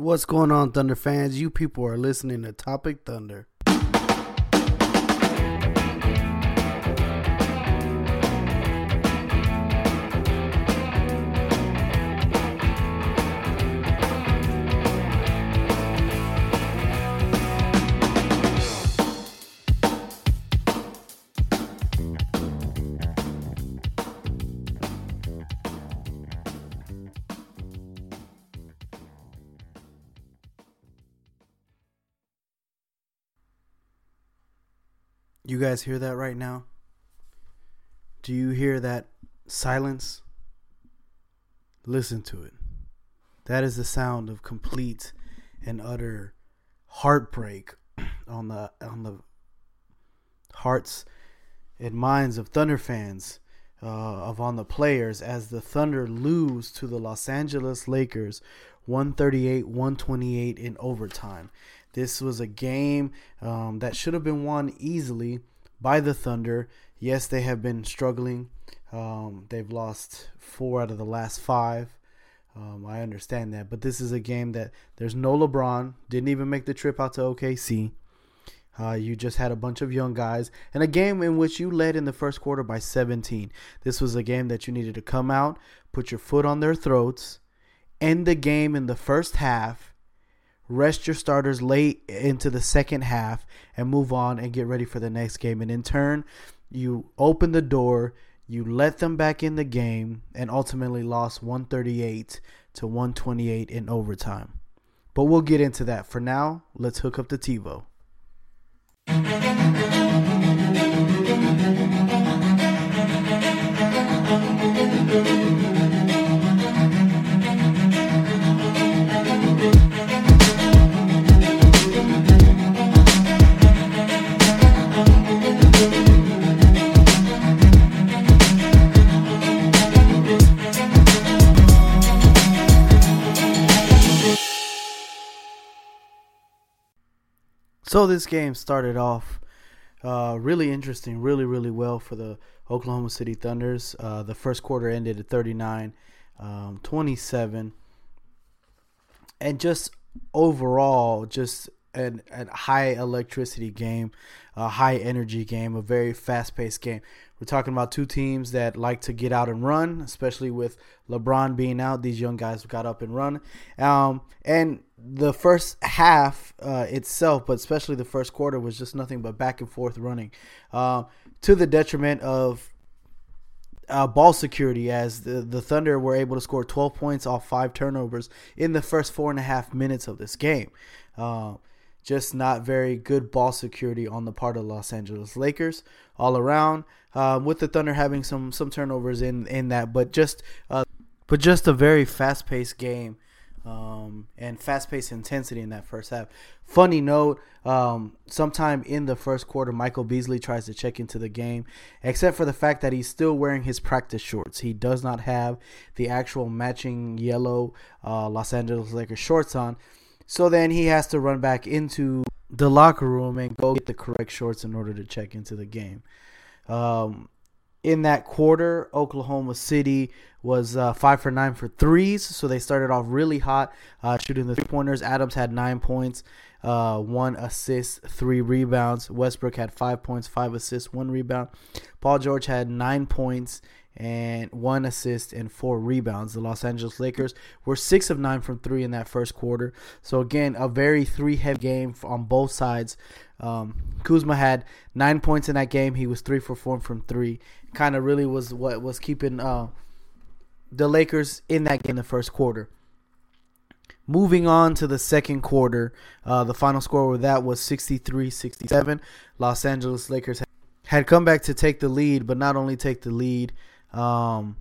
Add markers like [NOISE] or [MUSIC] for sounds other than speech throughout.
What's going on, Thunder fans? You people are listening to Topic Thunder. You guys hear that right now? Do you hear that silence? Listen to it. That is the sound of complete and utter heartbreak [CLEARS THROAT] on the on the hearts and minds of Thunder fans, uh, of on the players as the Thunder lose to the Los Angeles Lakers 138-128 in overtime. This was a game um, that should have been won easily by the Thunder. Yes, they have been struggling. Um, they've lost four out of the last five. Um, I understand that, but this is a game that there's no LeBron. Didn't even make the trip out to OKC. Uh, you just had a bunch of young guys, and a game in which you led in the first quarter by 17. This was a game that you needed to come out, put your foot on their throats, end the game in the first half, rest your starters late into the second half and move on and get ready for the next game. And in turn, you open the door, you let them back in the game, and ultimately lost 138 to 128 in overtime. But we'll get into that. For now, let's hook up the TiVo. So this game started off uh, really interesting, really, really well for the Oklahoma City Thunders. Uh, the first quarter ended at 39 um, 27. And just overall, just an, a high electricity game, a high energy game, a very fast paced game. We're talking about two teams that like to get out and run, especially with LeBron being out. These young guys got up and run. Um, and the first half uh, itself, but especially the first quarter, was just nothing but back and forth running uh, to the detriment of uh, ball security as the, the Thunder were able to score 12 points off five turnovers in the first four and a half minutes of this game. Uh, just not very good ball security on the part of Los Angeles Lakers all around. Uh, with the Thunder having some some turnovers in in that, but just uh, but just a very fast paced game. Um, and fast-paced intensity in that first half. Funny note: um, sometime in the first quarter, Michael Beasley tries to check into the game, except for the fact that he's still wearing his practice shorts. He does not have the actual matching yellow uh, Los Angeles Lakers shorts on. So then he has to run back into the locker room and go get the correct shorts in order to check into the game. Um, in that quarter, Oklahoma City was uh, five for nine for threes, so they started off really hot, uh, shooting the three pointers. Adams had nine points, uh, one assist, three rebounds. Westbrook had five points, five assists, one rebound. Paul George had nine points and one assist and four rebounds. The Los Angeles Lakers were six of nine from three in that first quarter. So again, a very three-heavy game on both sides. Um, Kuzma had nine points in that game. He was three for four from three. Kind of really was what was keeping uh, the Lakers in that game in the first quarter. Moving on to the second quarter, uh, the final score of that was 63-67. Los Angeles Lakers had come back to take the lead, but not only take the lead, um,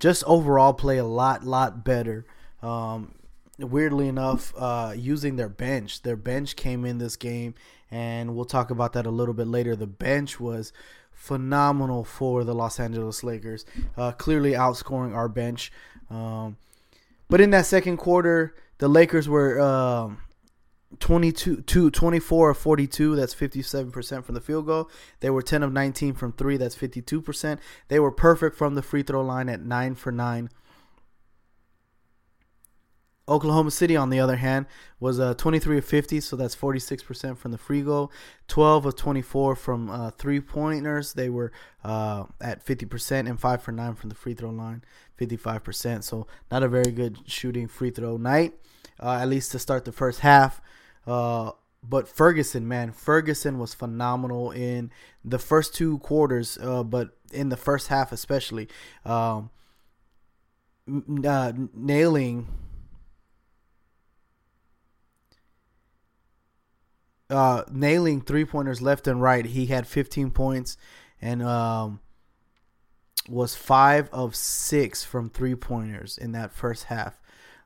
just overall play a lot, lot better. Um, weirdly enough, uh, using their bench. Their bench came in this game, and we'll talk about that a little bit later. The bench was phenomenal for the Los Angeles Lakers, uh, clearly outscoring our bench. Um, but in that second quarter, the Lakers were um, 22 to 24 of 42 that's 57% from the field goal they were 10 of 19 from 3 that's 52% they were perfect from the free throw line at 9 for 9 Oklahoma City, on the other hand, was uh, 23 of 50, so that's 46% from the free goal. 12 of 24 from uh, three pointers. They were uh, at 50%, and 5 for 9 from the free throw line, 55%. So, not a very good shooting free throw night, uh, at least to start the first half. Uh, but Ferguson, man, Ferguson was phenomenal in the first two quarters, uh, but in the first half especially, um, nailing uh, nailing three pointers left and right. He had 15 points and um, was five of six from three pointers in that first half.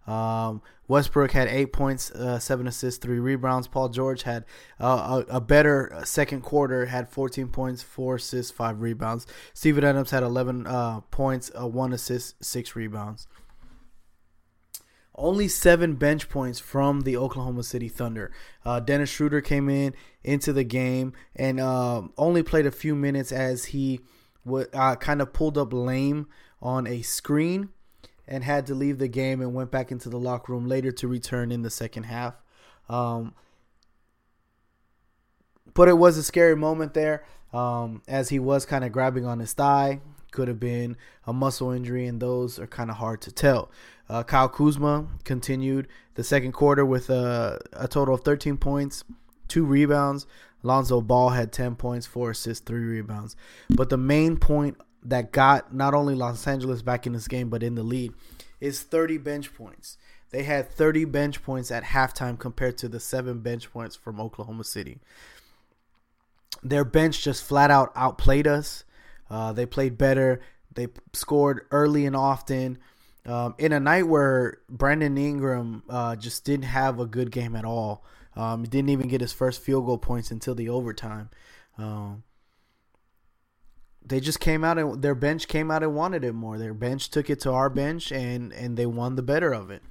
Um, Westbrook had eight points, uh, seven assists, three rebounds. Paul George had uh, a, a, better second quarter, had 14 points, four assists, five rebounds. Steven Adams had 11 uh, points, uh, one assist, six rebounds only seven bench points from the Oklahoma City Thunder. Uh, Dennis Schroeder came in into the game and uh, only played a few minutes as he w- uh, kind of pulled up lame on a screen and had to leave the game and went back into the locker room later to return in the second half. Um, but it was a scary moment there um, as he was kind of grabbing on his thigh. Could have been a muscle injury, and those are kind of hard to tell. Uh, Kyle Kuzma continued the second quarter with a, a total of 13 points, two rebounds. Lonzo Ball had 10 points, four assists, three rebounds. But the main point that got not only Los Angeles back in this game, but in the lead is 30 bench points. They had 30 bench points at halftime compared to the seven bench points from Oklahoma City. Their bench just flat out outplayed us. Uh, they played better. They scored early and often um, in a night where Brandon Ingram uh, just didn't have a good game at all. Um, didn't even get his first field goal points until the overtime. Um, they just came out and their bench came out and wanted it more. Their bench took it to our bench and and they won the better of it.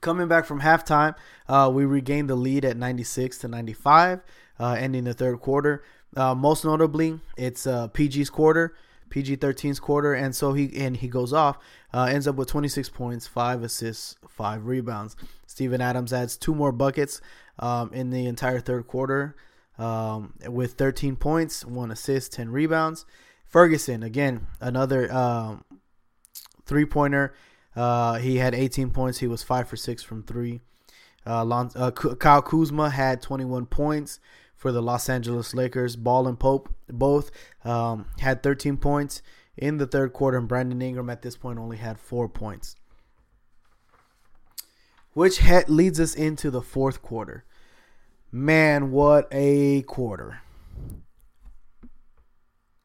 Coming back from halftime, uh, we regained the lead at 96 to 95, uh, ending the third quarter. Uh, most notably, it's uh, PG's quarter. PG 13's quarter, and so he and he goes off, uh, ends up with 26 points, five assists, five rebounds. Steven Adams adds two more buckets um, in the entire third quarter um, with 13 points, one assist, 10 rebounds. Ferguson again, another um, three pointer. Uh, he had 18 points. He was five for six from three. Uh, Lon- uh, Kyle Kuzma had 21 points for the Los Angeles Lakers. Ball and Pope both um, had 13 points in the third quarter, and Brandon Ingram at this point only had four points. Which leads us into the fourth quarter. Man, what a quarter.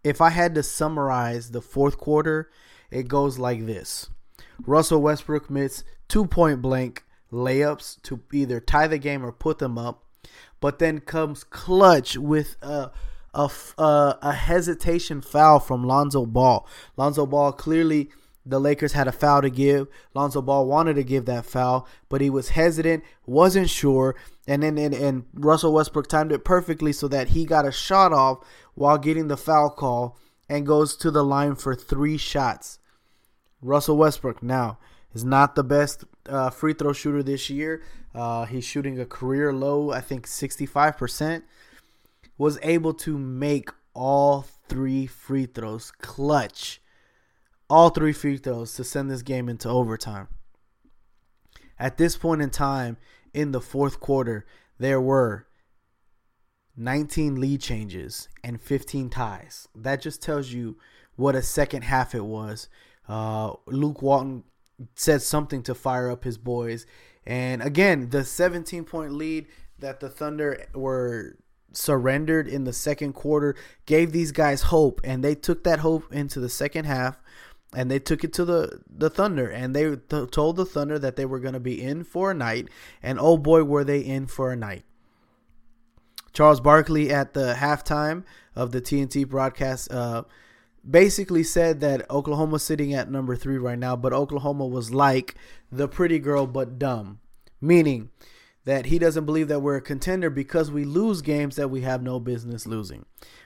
If I had to summarize the fourth quarter, it goes like this Russell Westbrook missed two point blank layups to either tie the game or put them up but then comes clutch with a a, a, a hesitation foul from Lonzo Ball. Lonzo Ball clearly the Lakers had a foul to give. Lonzo Ball wanted to give that foul, but he was hesitant, wasn't sure, and then and, and Russell Westbrook timed it perfectly so that he got a shot off while getting the foul call and goes to the line for three shots. Russell Westbrook now is not the best uh, free throw shooter this year. Uh, he's shooting a career low, I think 65%. Was able to make all three free throws clutch. All three free throws to send this game into overtime. At this point in time in the fourth quarter, there were 19 lead changes and 15 ties. That just tells you what a second half it was. Uh, Luke Walton said something to fire up his boys. And again, the 17 point lead that the Thunder were surrendered in the second quarter gave these guys hope, and they took that hope into the second half. and they took it to the the Thunder, and they th- told the Thunder that they were going to be in for a night, and oh boy, were they in for a night. Charles Barkley at the halftime of the TNT broadcast uh, basically said that Oklahoma's sitting at number three right now, but Oklahoma was like the pretty girl but dumb, meaning that he doesn't believe that we're a contender because we lose games that we have no business losing.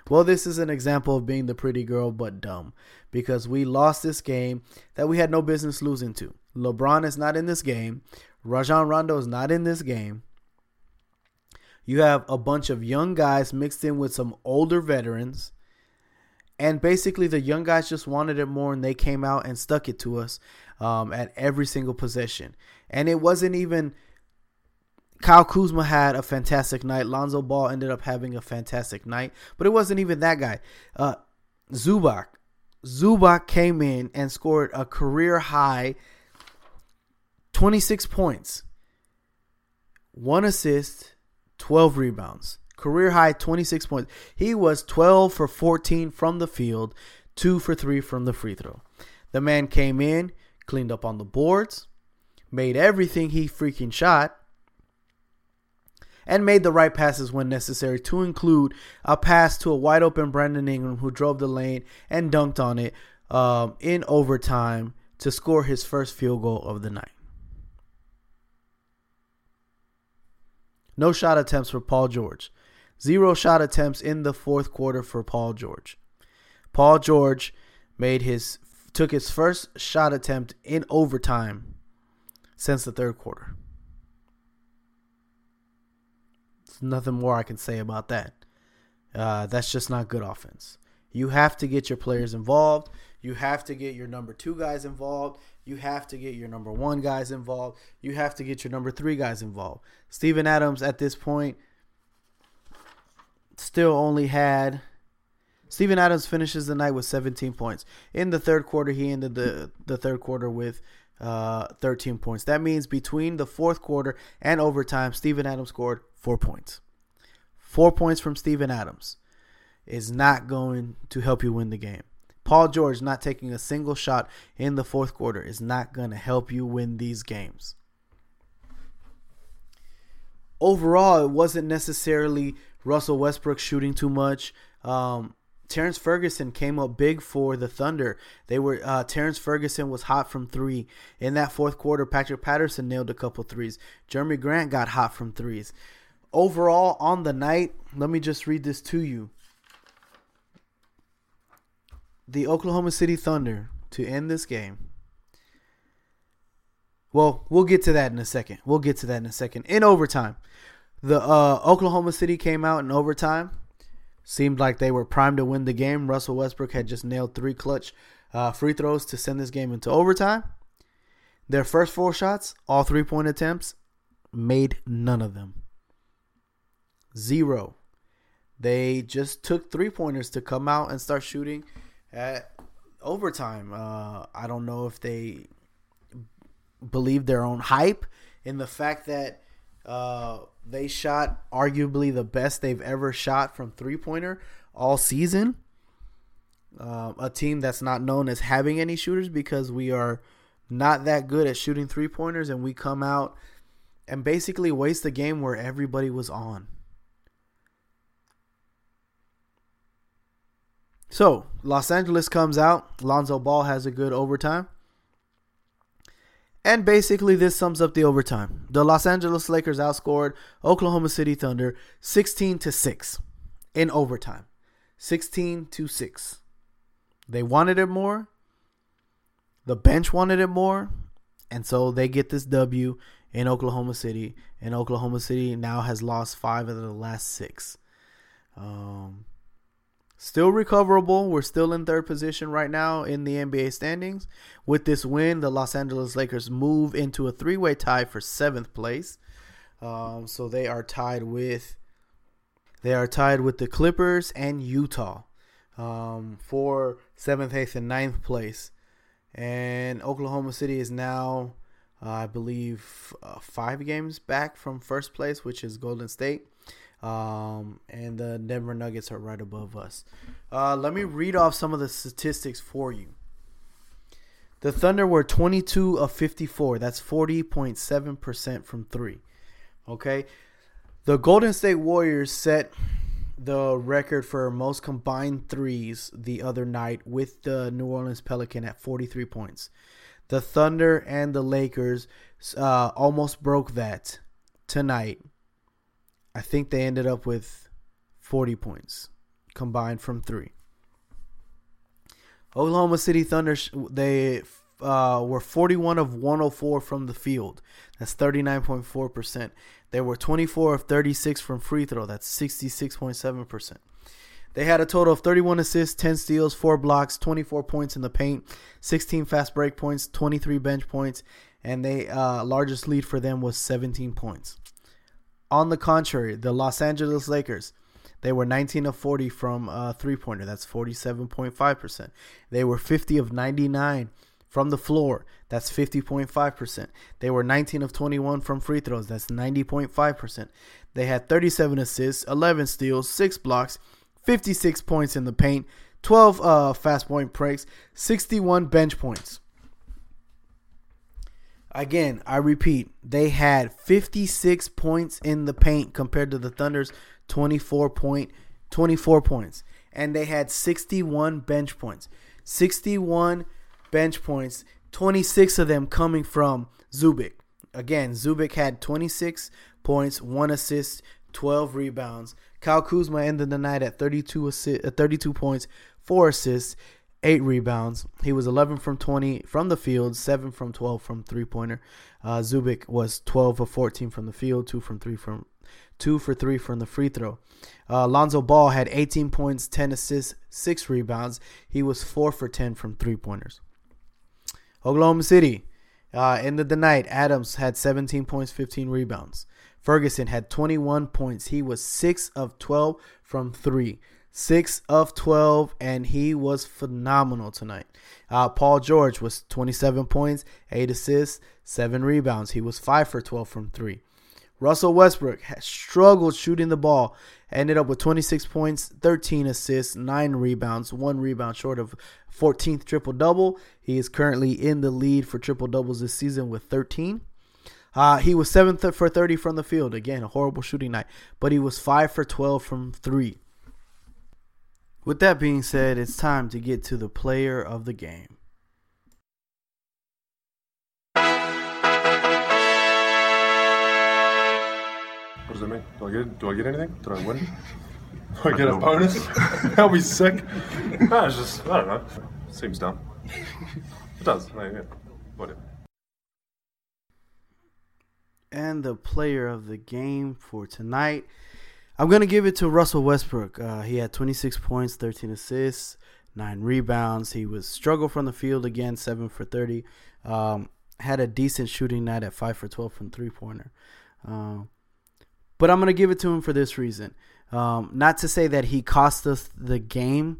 Well, this is an example of being the pretty girl but dumb because we lost this game that we had no business losing to. LeBron is not in this game. Rajon Rondo is not in this game. You have a bunch of young guys mixed in with some older veterans. And basically, the young guys just wanted it more and they came out and stuck it to us um, at every single possession. And it wasn't even. Kyle Kuzma had a fantastic night. Lonzo Ball ended up having a fantastic night, but it wasn't even that guy. Uh, Zubac. Zubac came in and scored a career high 26 points, one assist, 12 rebounds. Career high 26 points. He was 12 for 14 from the field, 2 for 3 from the free throw. The man came in, cleaned up on the boards, made everything he freaking shot, and made the right passes when necessary, to include a pass to a wide open Brandon Ingram who drove the lane and dunked on it um, in overtime to score his first field goal of the night. No shot attempts for Paul George. Zero shot attempts in the fourth quarter for Paul George. Paul George made his took his first shot attempt in overtime since the third quarter. There's nothing more I can say about that. Uh, that's just not good offense. You have to get your players involved. You have to get your number two guys involved. You have to get your number one guys involved. You have to get your number three guys involved. Steven Adams at this point still only had. Steven Adams finishes the night with 17 points. In the third quarter, he ended the, the third quarter with uh, 13 points. That means between the fourth quarter and overtime, Steven Adams scored four points. Four points from Steven Adams is not going to help you win the game. Paul George not taking a single shot in the fourth quarter is not going to help you win these games. Overall, it wasn't necessarily Russell Westbrook shooting too much. Um, Terrence Ferguson came up big for the Thunder. They were uh, Terrence Ferguson was hot from three in that fourth quarter. Patrick Patterson nailed a couple threes. Jerami Grant got hot from threes. Overall, on the night, let me just read this to you the Oklahoma City Thunder to end this game. Well, we'll get to that in a second. We'll get to that in a second. In overtime, the uh, Oklahoma City came out in overtime. Seemed like they were primed to win the game. Russell Westbrook had just nailed three clutch uh, free throws to send this game into overtime. Their first four shots, all three point attempts, made none of them. Zero. They just took three pointers to come out and start shooting at overtime. Uh, I don't know if they believe their own hype in the fact that uh, they shot arguably the best they've ever shot from three pointer all season. Uh, a team that's not known as having any shooters because we are not that good at shooting three pointers, and we come out and basically waste the game where everybody was on. So Los Angeles comes out. Lonzo Ball has a good overtime. And basically, this sums up the overtime. The Los Angeles Lakers outscored Oklahoma City Thunder 16 to 6 in overtime. 16 to 6. They wanted it more. The bench wanted it more. And so they get this W in Oklahoma City. And Oklahoma City now has lost five of the last six. Um, Still recoverable. We're still in third position right now in the NBA standings. With this win, the Los Angeles Lakers move into a three way tie for seventh place. Um, so they are tied with they are tied with the Clippers and Utah um, for seventh, eighth, and ninth place. And Oklahoma City is now, uh, I believe, uh, five games back from first place, which is Golden State. Um, and the Denver Nuggets are right above us. Uh, let me read off some of the statistics for you. The Thunder were 22 of 54. That's 40.7% from three. Okay. The Golden State Warriors set the record for most combined threes the other night with the New Orleans Pelican at 43 points. The Thunder and the Lakers uh, almost broke that tonight. I think they ended up with 40 points combined from three. Oklahoma City Thunder, they uh, were 41 of 104 from the field. That's 39.4%. They were 24 of 36 from free throw. That's 66.7%. They had a total of 31 assists, 10 steals, 4 blocks, 24 points in the paint, 16 fast break points, 23 bench points, and they uh, largest lead for them was 17 points. On the contrary, the Los Angeles Lakers, they were 19 of 40 from uh, three pointer. That's 47.5%. They were 50 of 99 from the floor. That's 50.5%. They were 19 of 21 from free throws. That's 90.5%. They had 37 assists, 11 steals, 6 blocks, 56 points in the paint, 12 uh, fast point breaks, 61 bench points. Again, I repeat, they had 56 points in the paint compared to the Thunder's 24 point 24 points and they had 61 bench points. 61 bench points, 26 of them coming from Zubac. Again, Zubac had 26 points, 1 assist, 12 rebounds. Kyle Kuzma ended the night at 32 assi- uh, 32 points, 4 assists, 8 rebounds. He was 11 from 20 from the field, 7 from 12 from three-pointer. Uh, Zubac was 12 of 14 from the field, 2 from 3 from 2 for 3 from the free throw. Uh, Lonzo Ball had 18 points, 10 assists, 6 rebounds. He was 4 for 10 from three-pointers. Oklahoma City uh, the night. Adams had 17 points, 15 rebounds. Ferguson had 21 points. He was 6 of 12 from 3. 6 of 12, and he was phenomenal tonight. Uh, Paul George was 27 points, 8 assists, 7 rebounds. He was 5 for 12 from 3. Russell Westbrook struggled shooting the ball. Ended up with 26 points, 13 assists, 9 rebounds, 1 rebound short of 14th triple double. He is currently in the lead for triple doubles this season with 13. Uh, he was 7 for 30 from the field. Again, a horrible shooting night, but he was 5 for 12 from 3. With that being said, it's time to get to the player of the game. What does it mean? Do I get do I get anything? Did I win? Do I get a bonus? That'll be sick. No, it's just I don't know. Seems dumb. It does. I mean, yeah. Whatever. And the player of the game for tonight, I'm gonna give it to Russell Westbrook. Uh, he had 26 points, 13 assists, nine rebounds. He was struggled from the field again, seven for 30. Um, had a decent shooting night at five for 12 from three pointer. Um, but I'm to give it to him for this reason. Um, not to say that he cost us the game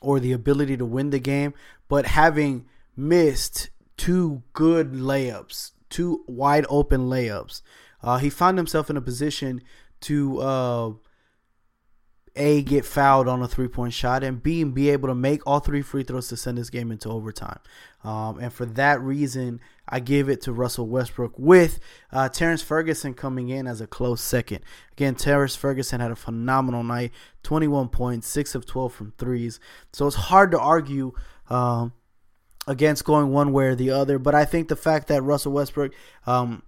or the ability to win the game, but having missed two good layups, two wide open layups, uh, he found himself in a position to uh, a get fouled on a three point shot and b be able to make all three free throws to send this game into overtime. Um, and for that reason, I give it to Russell Westbrook with uh, Terrence Ferguson coming in as a close second. Again, Terrence Ferguson had a phenomenal night 21 points, 6 of 12 from threes. So it's hard to argue um, against going one way or the other. But I think the fact that Russell Westbrook. Um,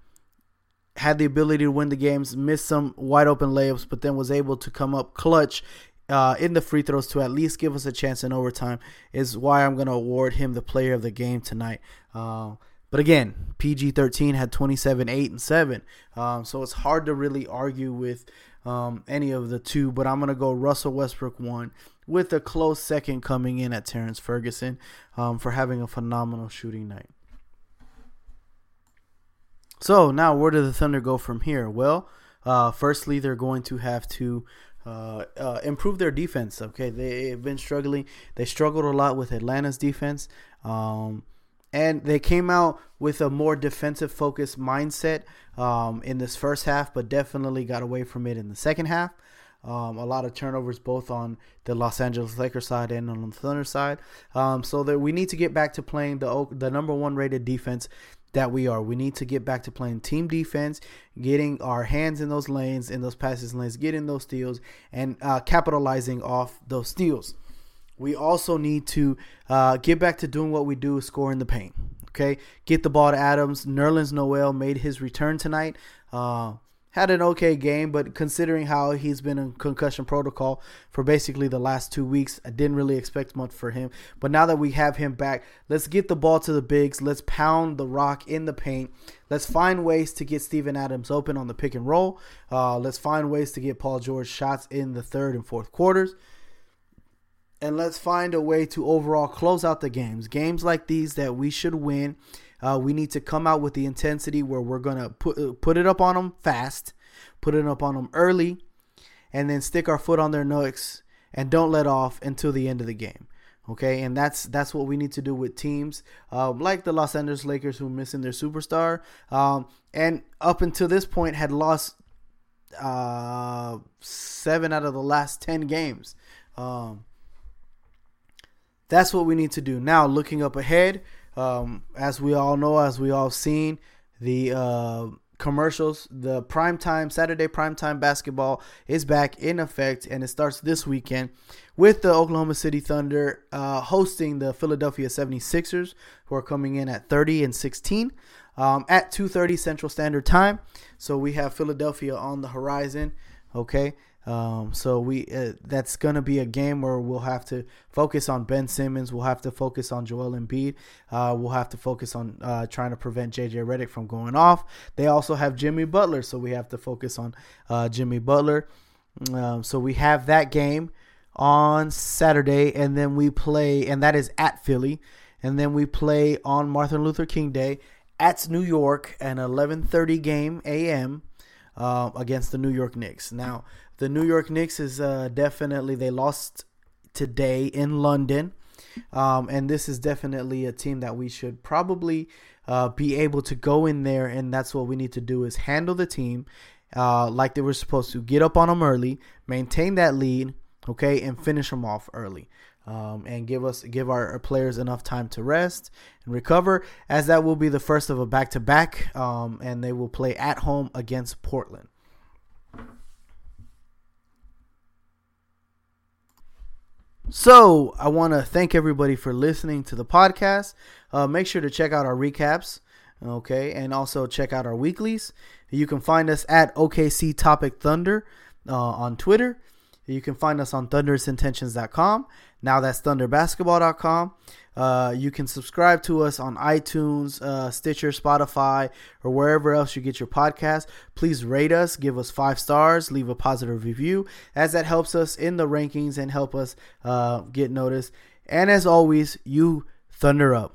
had the ability to win the games, missed some wide open layups, but then was able to come up clutch uh, in the free throws to at least give us a chance in overtime is why I'm going to award him the player of the game tonight. Uh, but again, PG 13 had 27, 8, and 7. Um, so it's hard to really argue with um, any of the two. But I'm going to go Russell Westbrook 1 with a close second coming in at Terrence Ferguson um, for having a phenomenal shooting night. So now, where do the Thunder go from here? Well, uh, firstly, they're going to have to uh, uh, improve their defense. Okay, they've been struggling. They struggled a lot with Atlanta's defense, um, and they came out with a more defensive focused mindset um, in this first half, but definitely got away from it in the second half. Um, a lot of turnovers both on the Los Angeles Lakers side and on the Thunder side. Um, so that we need to get back to playing the the number one rated defense that we are. We need to get back to playing team defense, getting our hands in those lanes, in those passes lanes, getting those steals, and uh, capitalizing off those steals. We also need to uh, get back to doing what we do, scoring the paint. Okay, get the ball to Adams. Nerlens Noel made his return tonight. Uh, had an okay game, but considering how he's been in concussion protocol for basically the last two weeks, I didn't really expect much for him. But now that we have him back, let's get the ball to the bigs. Let's pound the rock in the paint. Let's find ways to get Steven Adams open on the pick and roll. Uh, let's find ways to get Paul George shots in the third and fourth quarters. And let's find a way to overall close out the games. Games like these that we should win uh, we need to come out with the intensity where we're gonna put uh, put it up on them fast, put it up on them early, and then stick our foot on their necks and don't let off until the end of the game. Okay, and that's that's what we need to do with teams uh, like the Los Angeles Lakers who are missing their superstar, um, and up until this point had lost uh, seven out of the last ten games. Um, that's what we need to do now. Looking up ahead, um, as we all know, as we all seen, the uh, commercials, the primetime Saturday primetime basketball is back in effect, and it starts this weekend with the Oklahoma City Thunder uh, hosting the Philadelphia 76ers, who are coming in at 30 and 16 um, at 2:30 Central Standard Time. So we have Philadelphia on the horizon. Okay, um, so we uh, that's gonna be a game where we'll have to focus on Ben Simmons. We'll have to focus on Joel Embiid. Uh, we'll have to focus on uh, trying to prevent JJ Redick from going off. They also have Jimmy Butler, so we have to focus on uh, Jimmy Butler. Um, so we have that game on Saturday, and then we play, and that is at Philly, and then we play on Martin Luther King Day at New York, an 11:30 game a.m. Uh, against the New York Knicks. Now the New York Knicks is uh, definitely they lost today in London, um, and this is definitely a team that we should probably uh, be able to go in there, and that's what we need to do is handle the team uh, like they were supposed to. Get up on them early, maintain that lead, okay, and finish them off early. Um, and give us give our, players enough time to rest and recover, as that will be the first of a back to back, and they will play at home against Portland. So I want to thank everybody for listening to the podcast. Uh, make sure to check out our recaps, okay, and also check out our weeklies. You can find us at OKC Topic Thunder uh, on Twitter. You can find us on thunderousintentions.com. Now that's thunderbasketball.com. Uh, you can subscribe to us on iTunes, uh, Stitcher, Spotify, or wherever else you get your podcast. Please rate us, give us five stars, leave a positive review, as that helps us in the rankings and help us uh, get noticed. And as always, you thunder up.